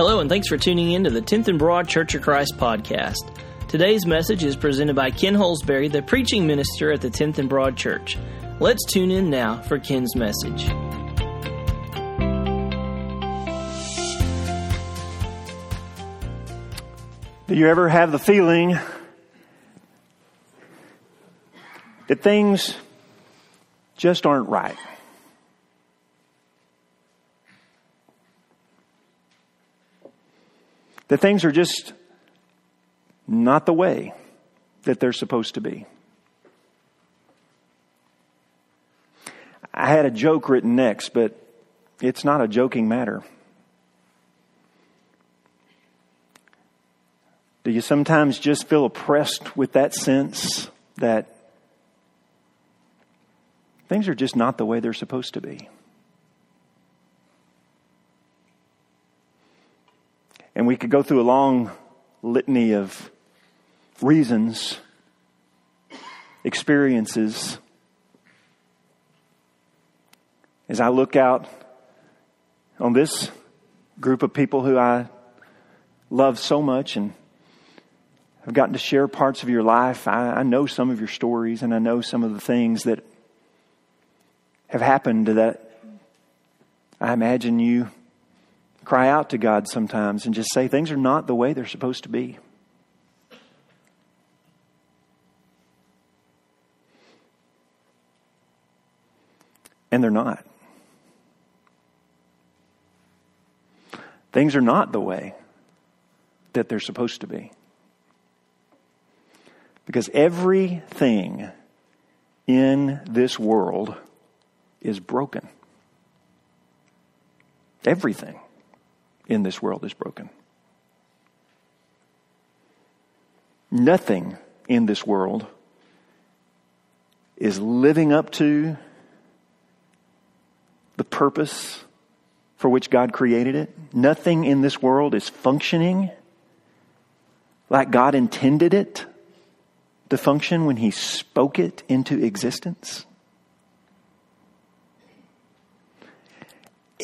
Hello, and thanks for tuning in to the 10th and Broad Church of Christ podcast. Today's message is presented by Ken Holsbury, the preaching minister at the 10th and Broad Church. Let's tune in now for Ken's message. Do you ever have the feeling that things just aren't right? That things are just not the way that they're supposed to be. I had a joke written next, but it's not a joking matter. Do you sometimes just feel oppressed with that sense that things are just not the way they're supposed to be? And we could go through a long litany of reasons, experiences. As I look out on this group of people who I love so much and have gotten to share parts of your life, I, I know some of your stories and I know some of the things that have happened that I imagine you cry out to God sometimes and just say things are not the way they're supposed to be. And they're not. Things are not the way that they're supposed to be. Because everything in this world is broken. Everything in this world is broken. Nothing in this world is living up to the purpose for which God created it. Nothing in this world is functioning like God intended it to function when He spoke it into existence.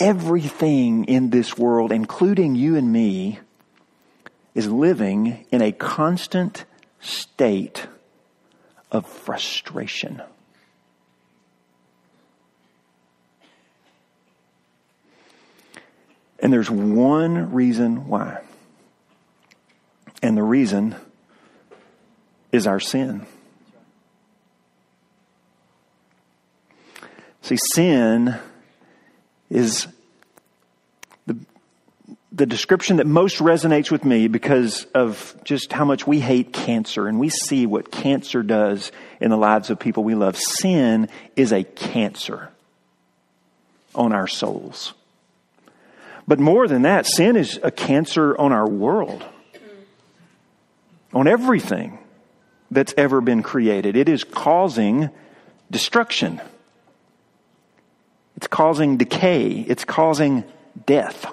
Everything in this world, including you and me, is living in a constant state of frustration. And there's one reason why. And the reason is our sin. See, sin is the, the description that most resonates with me because of just how much we hate cancer and we see what cancer does in the lives of people we love. Sin is a cancer on our souls. But more than that, sin is a cancer on our world, on everything that's ever been created. It is causing destruction. It's causing decay. It's causing death.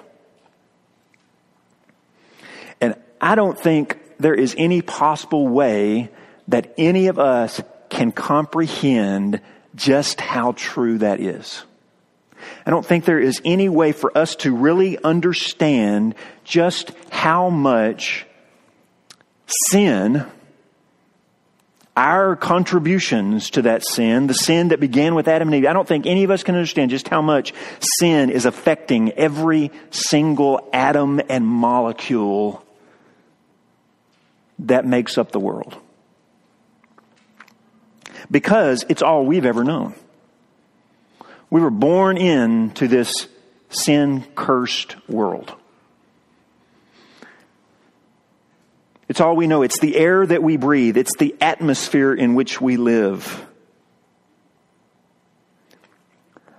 And I don't think there is any possible way that any of us can comprehend just how true that is. I don't think there is any way for us to really understand just how much sin our contributions to that sin, the sin that began with Adam and Eve, I don't think any of us can understand just how much sin is affecting every single atom and molecule that makes up the world. Because it's all we've ever known. We were born into this sin cursed world. It's all we know. It's the air that we breathe. It's the atmosphere in which we live.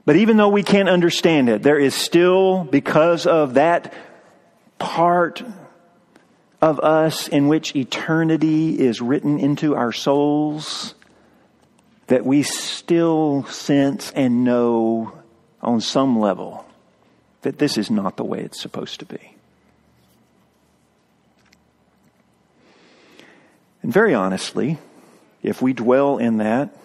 But even though we can't understand it, there is still, because of that part of us in which eternity is written into our souls, that we still sense and know on some level that this is not the way it's supposed to be. And very honestly, if we dwell in that,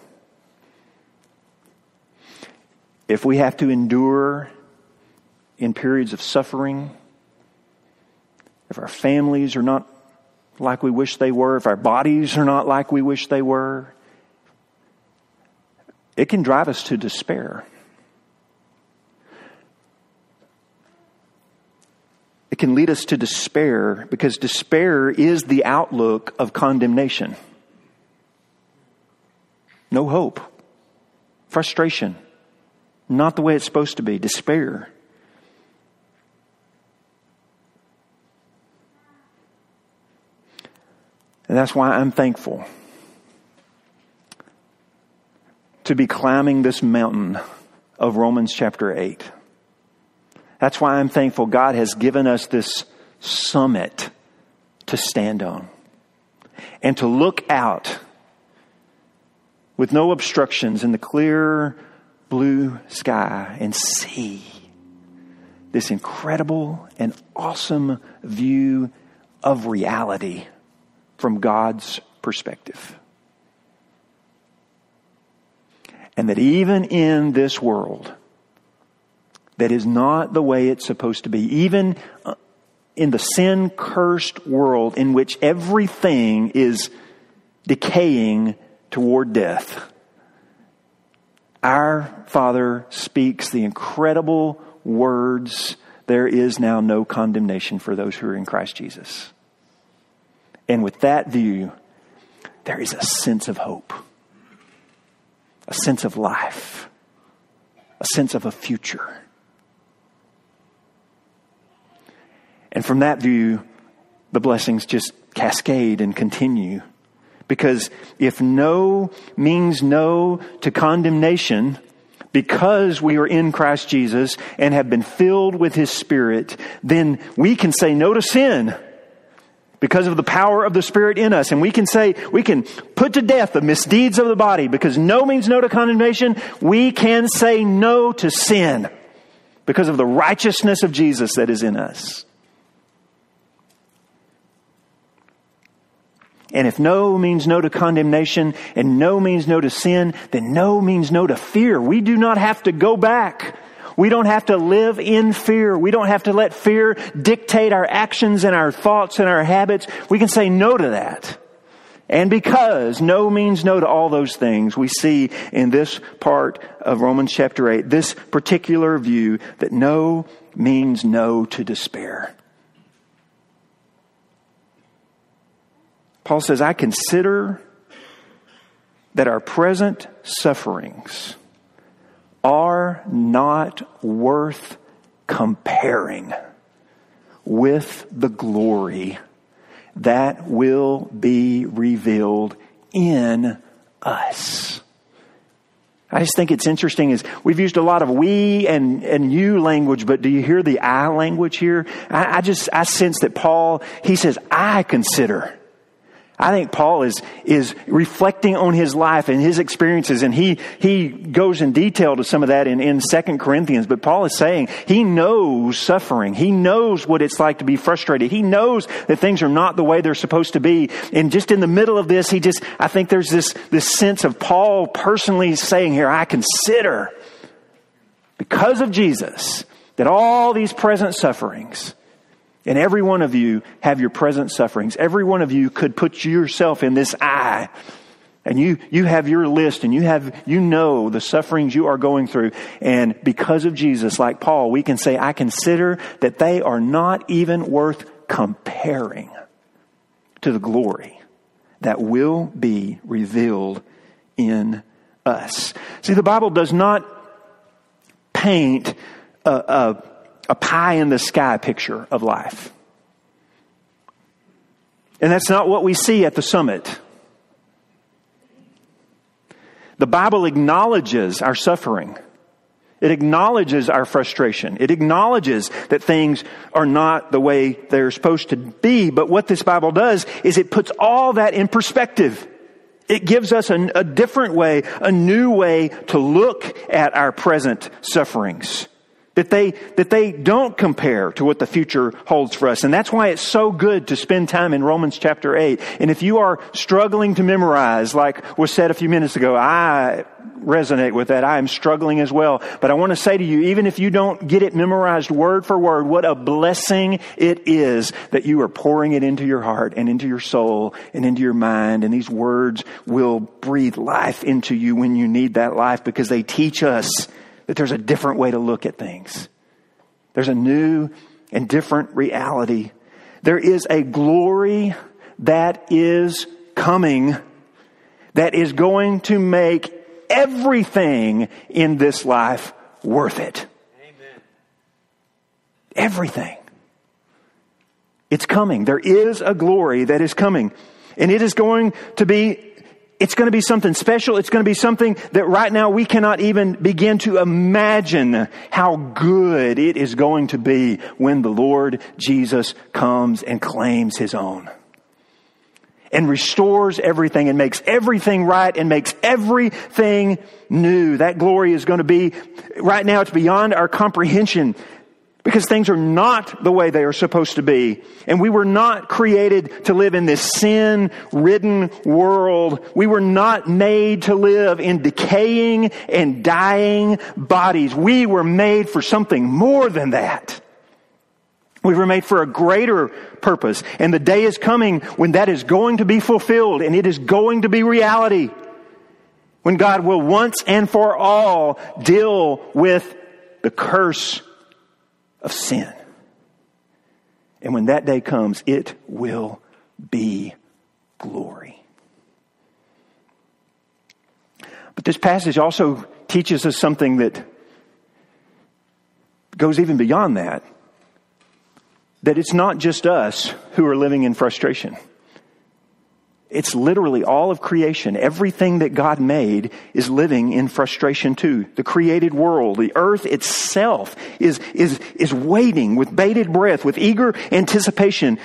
if we have to endure in periods of suffering, if our families are not like we wish they were, if our bodies are not like we wish they were, it can drive us to despair. It can lead us to despair because despair is the outlook of condemnation. No hope, frustration, not the way it's supposed to be, despair. And that's why I'm thankful to be climbing this mountain of Romans chapter 8. That's why I'm thankful God has given us this summit to stand on and to look out with no obstructions in the clear blue sky and see this incredible and awesome view of reality from God's perspective. And that even in this world that is not the way it's supposed to be, even uh, in the sin cursed world in which everything is decaying toward death, our Father speaks the incredible words there is now no condemnation for those who are in Christ Jesus. And with that view, there is a sense of hope, a sense of life, a sense of a future. And from that view, the blessings just cascade and continue. Because if no means no to condemnation, because we are in Christ Jesus and have been filled with His Spirit, then we can say no to sin because of the power of the Spirit in us. And we can say, we can put to death the misdeeds of the body because no means no to condemnation. We can say no to sin because of the righteousness of Jesus that is in us. And if no means no to condemnation and no means no to sin, then no means no to fear. We do not have to go back we don't have to live in fear. We don't have to let fear dictate our actions and our thoughts and our habits. We can say no to that. And because no means no to all those things, we see in this part of Romans chapter 8, this particular view that no means no to despair. Paul says, I consider that our present sufferings are not worth comparing with the glory that will be revealed in us. I just think it's interesting is we've used a lot of we and, and you language, but do you hear the I language here? I, I just, I sense that Paul, he says, I consider I think Paul is, is reflecting on his life and his experiences, and he, he goes in detail to some of that in, in 2 Corinthians. But Paul is saying he knows suffering. He knows what it's like to be frustrated. He knows that things are not the way they're supposed to be. And just in the middle of this, he just, I think there's this, this sense of Paul personally saying here, I consider, because of Jesus, that all these present sufferings, and every one of you have your present sufferings. Every one of you could put yourself in this I. And you, you have your list and you have, you know the sufferings you are going through. And because of Jesus, like Paul, we can say, I consider that they are not even worth comparing to the glory that will be revealed in us. See, the Bible does not paint a, a a pie in the sky picture of life. And that's not what we see at the summit. The Bible acknowledges our suffering. It acknowledges our frustration. It acknowledges that things are not the way they're supposed to be. But what this Bible does is it puts all that in perspective. It gives us a, a different way, a new way to look at our present sufferings that they, that they don't compare to what the future holds for us. And that's why it's so good to spend time in Romans chapter 8. And if you are struggling to memorize, like was said a few minutes ago, I resonate with that. I am struggling as well. But I want to say to you, even if you don't get it memorized word for word, what a blessing it is that you are pouring it into your heart and into your soul and into your mind. And these words will breathe life into you when you need that life because they teach us that there's a different way to look at things. There's a new and different reality. There is a glory that is coming that is going to make everything in this life worth it. Amen. Everything. It's coming. There is a glory that is coming. And it is going to be it's going to be something special. It's going to be something that right now we cannot even begin to imagine how good it is going to be when the Lord Jesus comes and claims his own. And restores everything and makes everything right and makes everything new. That glory is going to be, right now it's beyond our comprehension. Because things are not the way they are supposed to be. And we were not created to live in this sin ridden world. We were not made to live in decaying and dying bodies. We were made for something more than that. We were made for a greater purpose. And the day is coming when that is going to be fulfilled and it is going to be reality. When God will once and for all deal with the curse of sin. And when that day comes, it will be glory. But this passage also teaches us something that goes even beyond that. That it's not just us who are living in frustration. It's literally all of creation. Everything that God made is living in frustration too. The created world, the earth itself is, is, is waiting with bated breath, with eager anticipation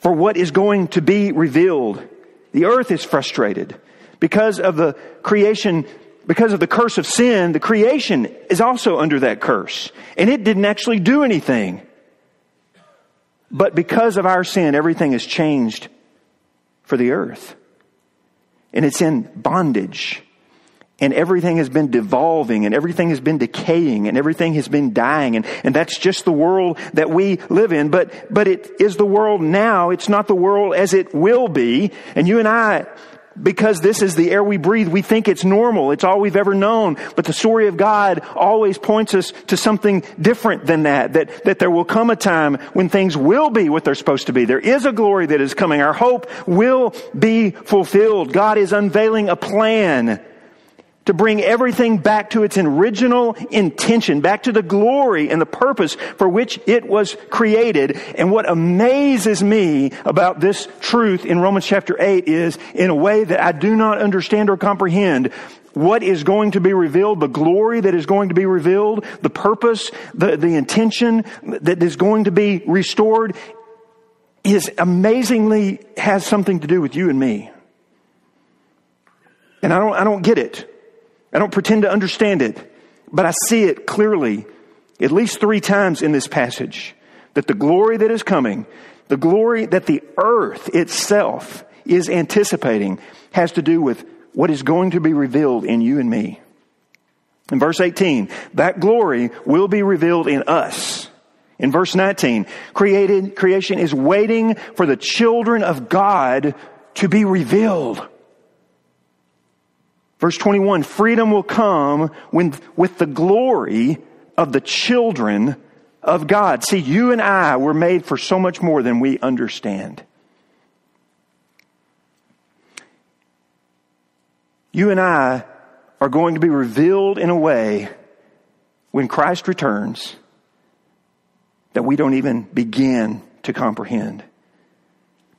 for what is going to be revealed. The earth is frustrated because of the creation, because of the curse of sin. The creation is also under that curse and it didn't actually do anything. But because of our sin, everything has changed for the earth. And it's in bondage. And everything has been devolving and everything has been decaying and everything has been dying. And, and that's just the world that we live in. But, but it is the world now. It's not the world as it will be. And you and I because this is the air we breathe, we think it's normal. It's all we've ever known. But the story of God always points us to something different than that. That, that there will come a time when things will be what they're supposed to be. There is a glory that is coming. Our hope will be fulfilled. God is unveiling a plan to bring everything back to its original intention, back to the glory and the purpose for which it was created. And what amazes me about this truth in Romans chapter 8 is, in a way that I do not understand or comprehend, what is going to be revealed, the glory that is going to be revealed, the purpose, the, the intention that is going to be restored is amazingly has something to do with you and me. And I don't, I don't get it. I don't pretend to understand it, but I see it clearly at least three times in this passage that the glory that is coming, the glory that the earth itself is anticipating, has to do with what is going to be revealed in you and me. In verse 18, that glory will be revealed in us. In verse 19, created, creation is waiting for the children of God to be revealed. Verse 21, freedom will come when, with the glory of the children of God. See, you and I were made for so much more than we understand. You and I are going to be revealed in a way when Christ returns that we don't even begin to comprehend.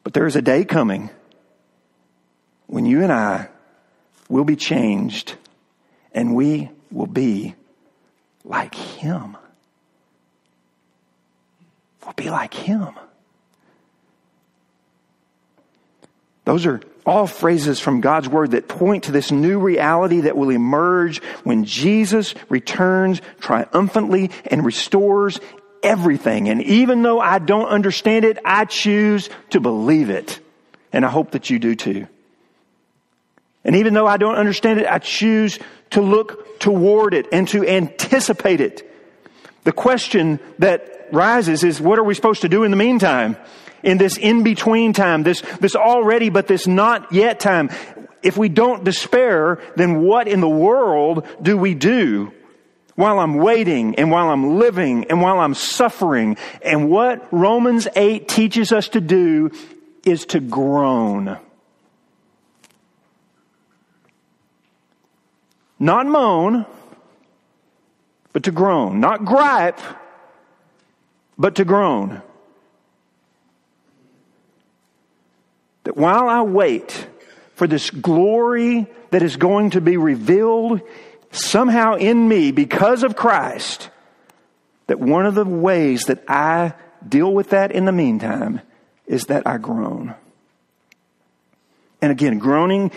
But there is a day coming when you and I will be changed and we will be like Him. We'll be like Him. Those are all phrases from God's Word that point to this new reality that will emerge when Jesus returns triumphantly and restores everything. And even though I don't understand it, I choose to believe it. And I hope that you do too. And even though I don't understand it, I choose to look toward it and to anticipate it. The question that rises is what are we supposed to do in the meantime? In this in between time, this, this already but this not yet time. If we don't despair, then what in the world do we do while I'm waiting and while I'm living and while I'm suffering? And what Romans 8 teaches us to do is to groan. Not moan, but to groan. Not gripe, but to groan. That while I wait for this glory that is going to be revealed somehow in me because of Christ, that one of the ways that I deal with that in the meantime is that I groan. And again, groaning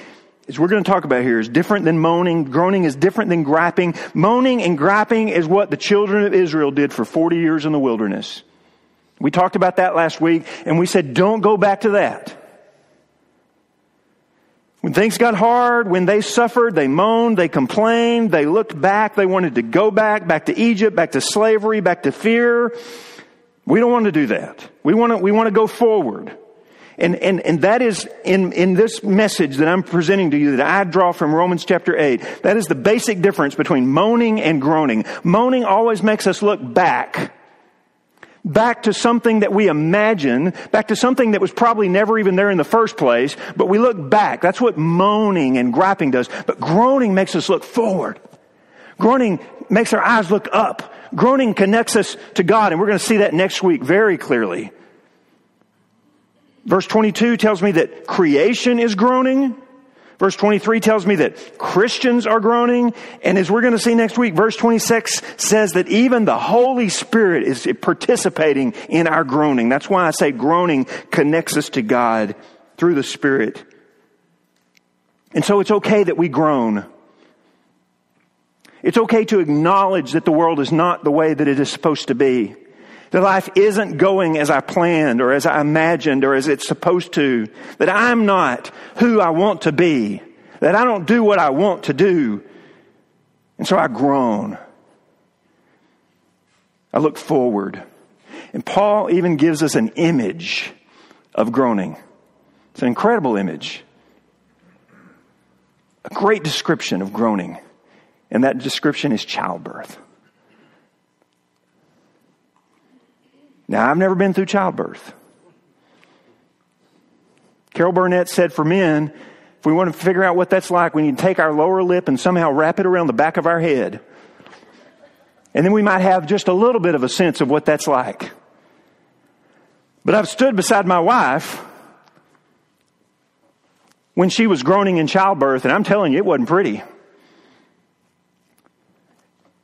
as we're going to talk about here, is different than moaning. Groaning is different than griping. Moaning and griping is what the children of Israel did for 40 years in the wilderness. We talked about that last week, and we said, don't go back to that. When things got hard, when they suffered, they moaned, they complained, they looked back, they wanted to go back, back to Egypt, back to slavery, back to fear. We don't want to do that. We want to, we want to go forward. And, and, and that is in, in this message that I'm presenting to you that I draw from Romans chapter 8. That is the basic difference between moaning and groaning. Moaning always makes us look back. Back to something that we imagine, back to something that was probably never even there in the first place, but we look back. That's what moaning and griping does. But groaning makes us look forward. Groaning makes our eyes look up. Groaning connects us to God, and we're going to see that next week very clearly. Verse 22 tells me that creation is groaning. Verse 23 tells me that Christians are groaning. And as we're going to see next week, verse 26 says that even the Holy Spirit is participating in our groaning. That's why I say groaning connects us to God through the Spirit. And so it's okay that we groan. It's okay to acknowledge that the world is not the way that it is supposed to be. That life isn't going as I planned or as I imagined or as it's supposed to. That I'm not who I want to be. That I don't do what I want to do. And so I groan. I look forward. And Paul even gives us an image of groaning. It's an incredible image. A great description of groaning. And that description is childbirth. Now, I've never been through childbirth. Carol Burnett said for men, if we want to figure out what that's like, we need to take our lower lip and somehow wrap it around the back of our head. And then we might have just a little bit of a sense of what that's like. But I've stood beside my wife when she was groaning in childbirth, and I'm telling you, it wasn't pretty.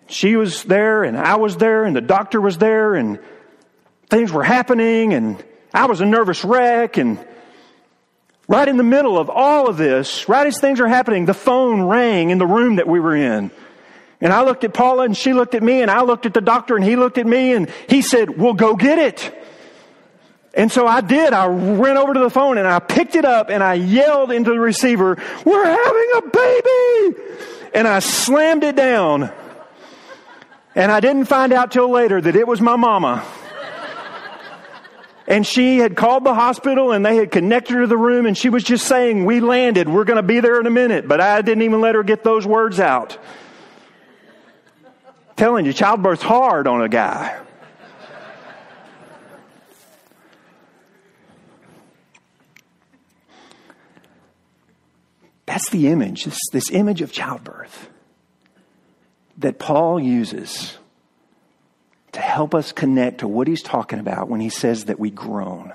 She was there, and I was there, and the doctor was there, and things were happening and I was a nervous wreck and right in the middle of all of this, right as things are happening, the phone rang in the room that we were in. And I looked at Paula and she looked at me and I looked at the doctor and he looked at me and he said, "We'll go get it. And so I did. I went over to the phone and I picked it up and I yelled into the receiver, we're having a baby. And I slammed it down. And I didn't find out till later that it was my mama. And she had called the hospital and they had connected her to the room and she was just saying, we landed. We're going to be there in a minute. But I didn't even let her get those words out. Telling you, childbirth's hard on a guy. That's the image, this, this image of childbirth that Paul uses to help us connect to what he's talking about when he says that we groan.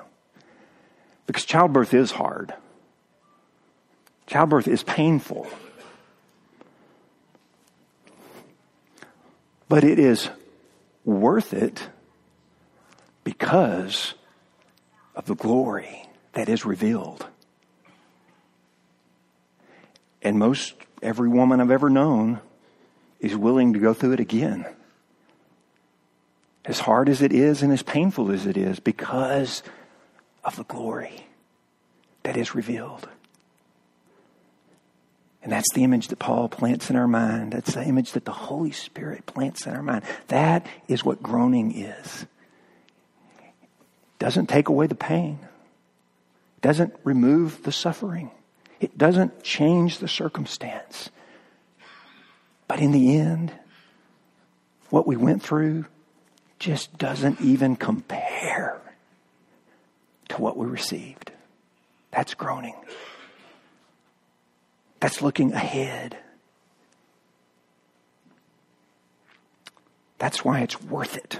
Because childbirth is hard, childbirth is painful. But it is worth it because of the glory that is revealed. And most every woman I've ever known is willing to go through it again. As hard as it is and as painful as it is, because of the glory that is revealed. And that's the image that Paul plants in our mind. That's the image that the Holy Spirit plants in our mind. That is what groaning is. It doesn't take away the pain. It doesn't remove the suffering. It doesn't change the circumstance. But in the end, what we went through just doesn't even compare to what we received. That's groaning. That's looking ahead. That's why it's worth it.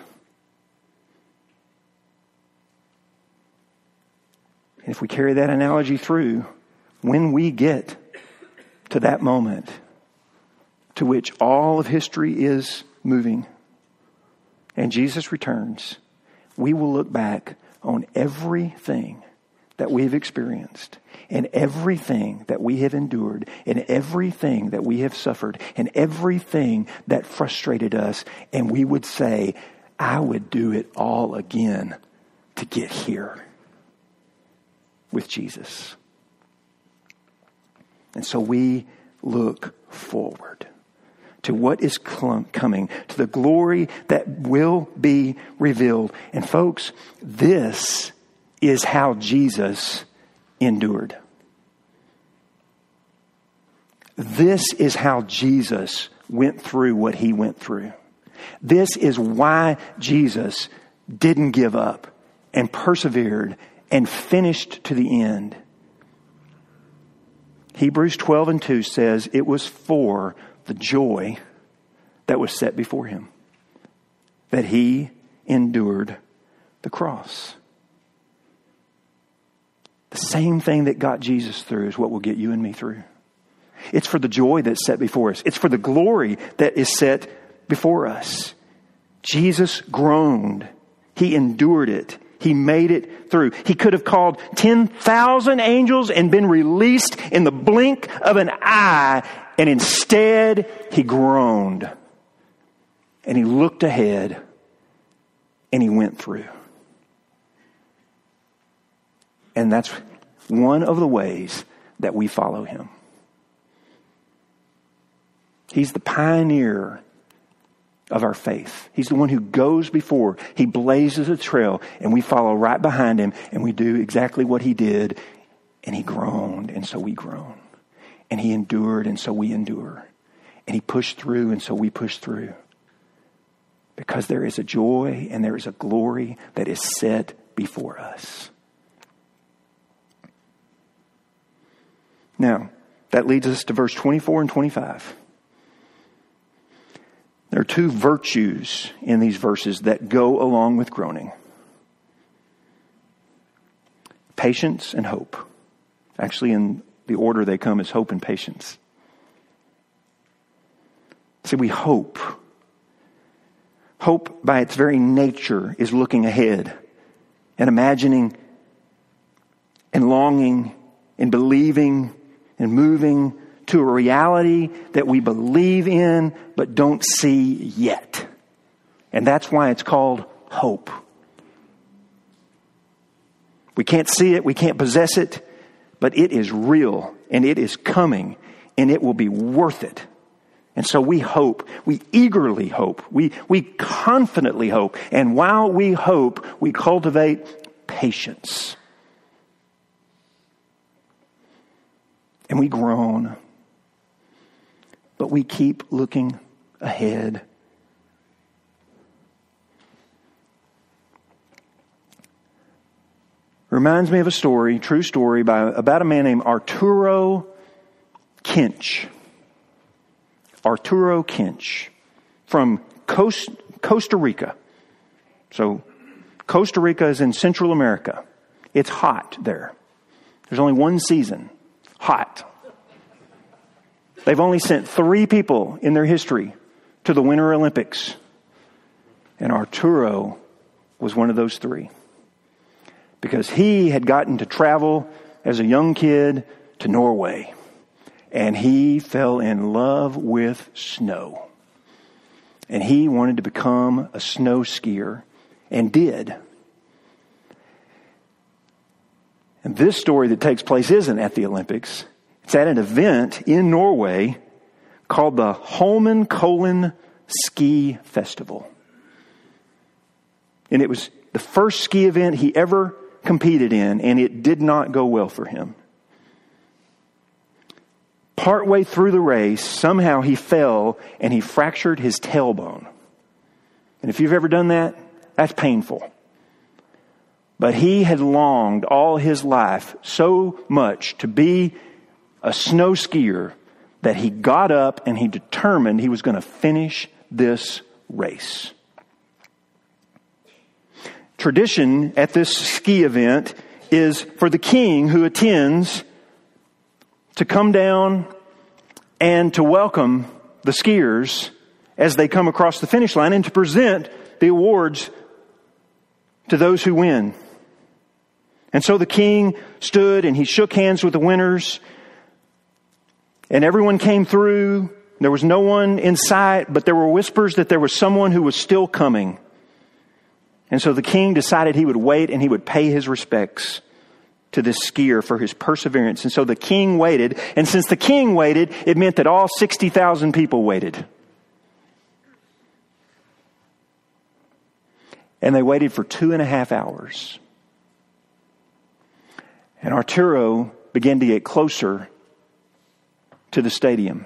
And if we carry that analogy through, when we get to that moment to which all of history is moving and Jesus returns, we will look back on everything that we've experienced and everything that we have endured and everything that we have suffered and everything that frustrated us. And we would say, I would do it all again to get here with Jesus. And so we look forward to what is coming, to the glory that will be revealed. And folks, this is how Jesus endured. This is how Jesus went through what he went through. This is why Jesus didn't give up and persevered and finished to the end. Hebrews 12 and 2 says it was for the joy that was set before him that he endured the cross. The same thing that got Jesus through is what will get you and me through. It's for the joy that's set before us. It's for the glory that is set before us. Jesus groaned. He endured it. He made it through. He could have called 10,000 angels and been released in the blink of an eye, and instead he groaned. And he looked ahead and he went through. And that's one of the ways that we follow him. He's the pioneer of our faith. He's the one who goes before. He blazes a trail and we follow right behind him and we do exactly what he did. And he groaned and so we groan. And he endured and so we endure. And he pushed through and so we push through. Because there is a joy and there is a glory that is set before us. Now, that leads us to verse 24 and 25. There are two virtues in these verses that go along with groaning patience and hope. Actually, in the order they come is hope and patience. See, we hope. Hope, by its very nature, is looking ahead and imagining and longing and believing and moving to a reality that we believe in but don't see yet. And that's why it's called hope. We can't see it, we can't possess it, but it is real and it is coming and it will be worth it. And so we hope, we eagerly hope, we, we confidently hope, and while we hope, we cultivate patience. and we groan. But we keep looking ahead. Reminds me of a story, true story, by, about a man named Arturo Kinch. Arturo Kinch from Costa Rica. So, Costa Rica is in Central America. It's hot there. There's only one season hot. They've only sent three people in their history to the Winter Olympics. And Arturo was one of those three. Because he had gotten to travel as a young kid to Norway. and he fell in love with snow. And he wanted to become a snow skier and did. And this story that takes place isn't at the Olympics. It's at an event in Norway called the Holmenkollen Ski Festival. And it was the first ski event he ever competed in, and it did not go well for him. Partway through the race, somehow he fell and he fractured his tailbone. And if you've ever done that, that's painful. But he had longed all his life so much to be a snow skier that he got up and he determined he was going to finish this race. Tradition at this ski event is for the king who attends to come down and to welcome the skiers as they come across the finish line and to present the awards to those who win. And so the king stood and he shook hands with the winners and everyone came through. There was no one in sight, but there were whispers that there was someone who was still coming. And so the king decided he would wait and he would pay his respects to this skier for his perseverance. And so the king waited. And since the king waited, it meant that all 60,000 people waited. And they waited for two and a half hours. And Arturo began to get closer to the stadium.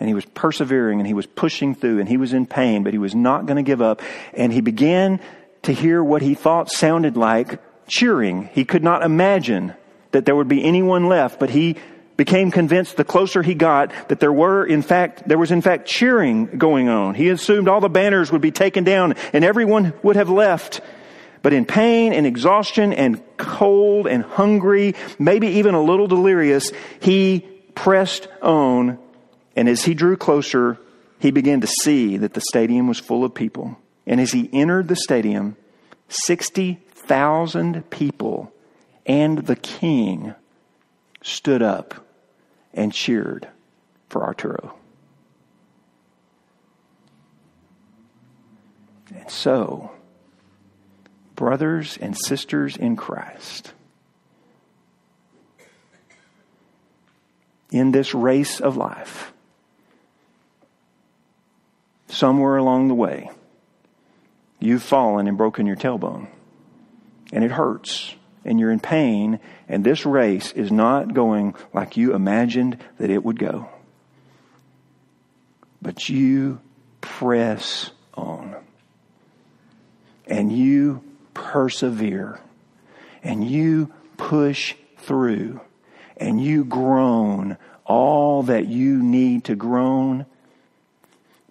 And he was persevering and he was pushing through and he was in pain, but he was not going to give up. And he began to hear what he thought sounded like cheering. He could not imagine that there would be anyone left, but he became convinced the closer he got that there were in fact there was in fact cheering going on. He assumed all the banners would be taken down and everyone would have left. But in pain and exhaustion and cold and hungry, maybe even a little delirious, he pressed on and as he drew closer, he began to see that the stadium was full of people. And as he entered the stadium, 60 thousand people and the king stood up and cheered for Arturo. And so, brothers and sisters in Christ, in this race of life, somewhere along the way, you've fallen and broken your tailbone and it hurts and you're in pain and this race is not going like you imagined that it would go. But you press on and you persevere and you push through and you groan all that you need to groan,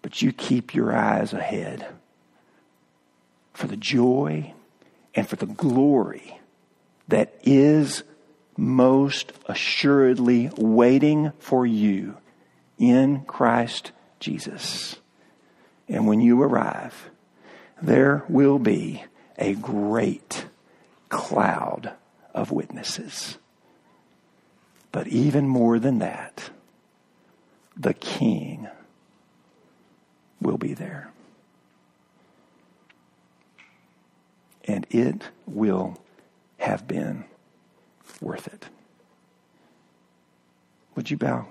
but you keep your eyes ahead for the joy and for the glory that is most assuredly waiting for you in Christ Jesus. And when you arrive, there will be a great cloud of witnesses. But even more than that, the King will be there. and it will have been worth it. Would you bow?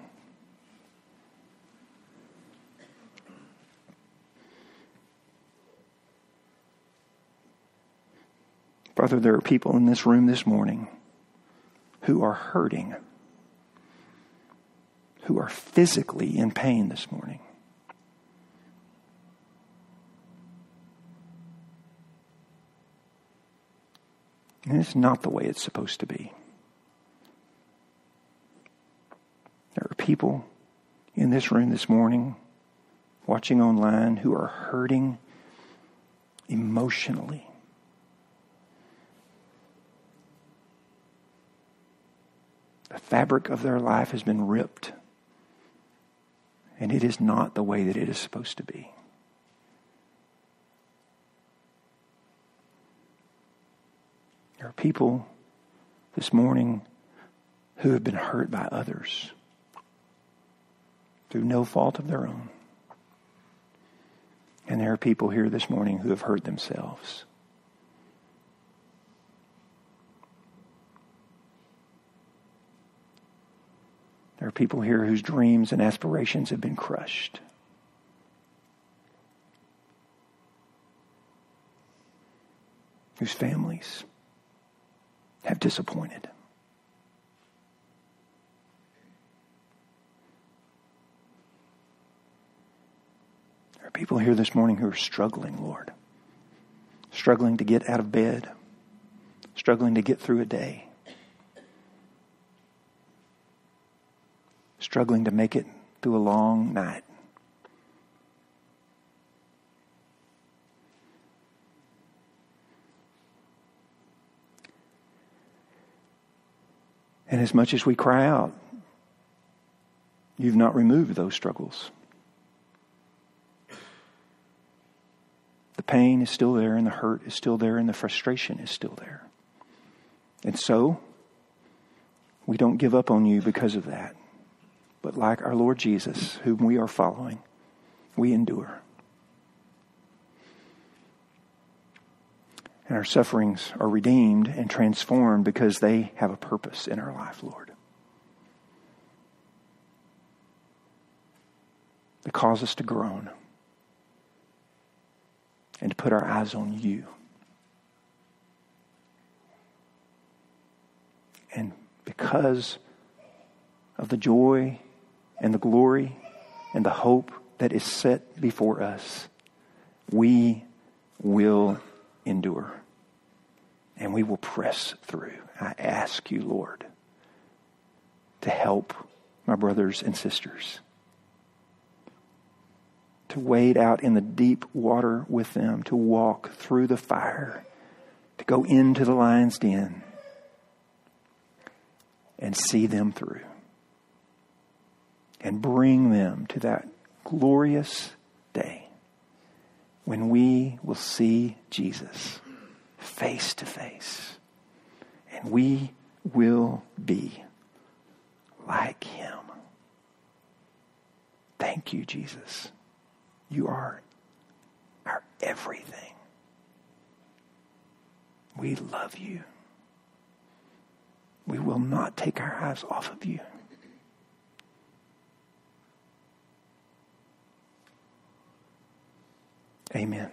Brother, there are people in this room this morning who are hurting, who are physically in pain this morning. And it's not the way it's supposed to be. There are people in this room this morning, watching online, who are hurting emotionally. The fabric of their life has been ripped, and it is not the way that it is supposed to be. There are people this morning who have been hurt by others. through no fault of their own. And there are people here this morning who have hurt themselves. There are people here whose dreams and aspirations have been crushed. Whose families have disappointed. There are people here this morning who are struggling, Lord. Struggling to get out of bed, struggling to get through a day. struggling to make it through a long night. And as much as we cry out, you've not removed those struggles. The pain is still there, and the hurt is still there, and the frustration is still there. And so, we don't give up on you because of that. But like our Lord Jesus, whom we are following, we endure. And our sufferings are redeemed and transformed because they have a purpose in our life, Lord. They cause us to groan and to put our eyes on you. And because of the joy and the glory and the hope that is set before us, we will endure and we will press through. I ask you, Lord, to help my brothers and sisters, to wade out in the deep water with them, to walk through the fire, to go into the lion's den and see them through and bring them to that glorious day when we will see Jesus face to face and we will be like him. Thank you, Jesus. You are our everything. We love you. We will not take our eyes off of you. Amen.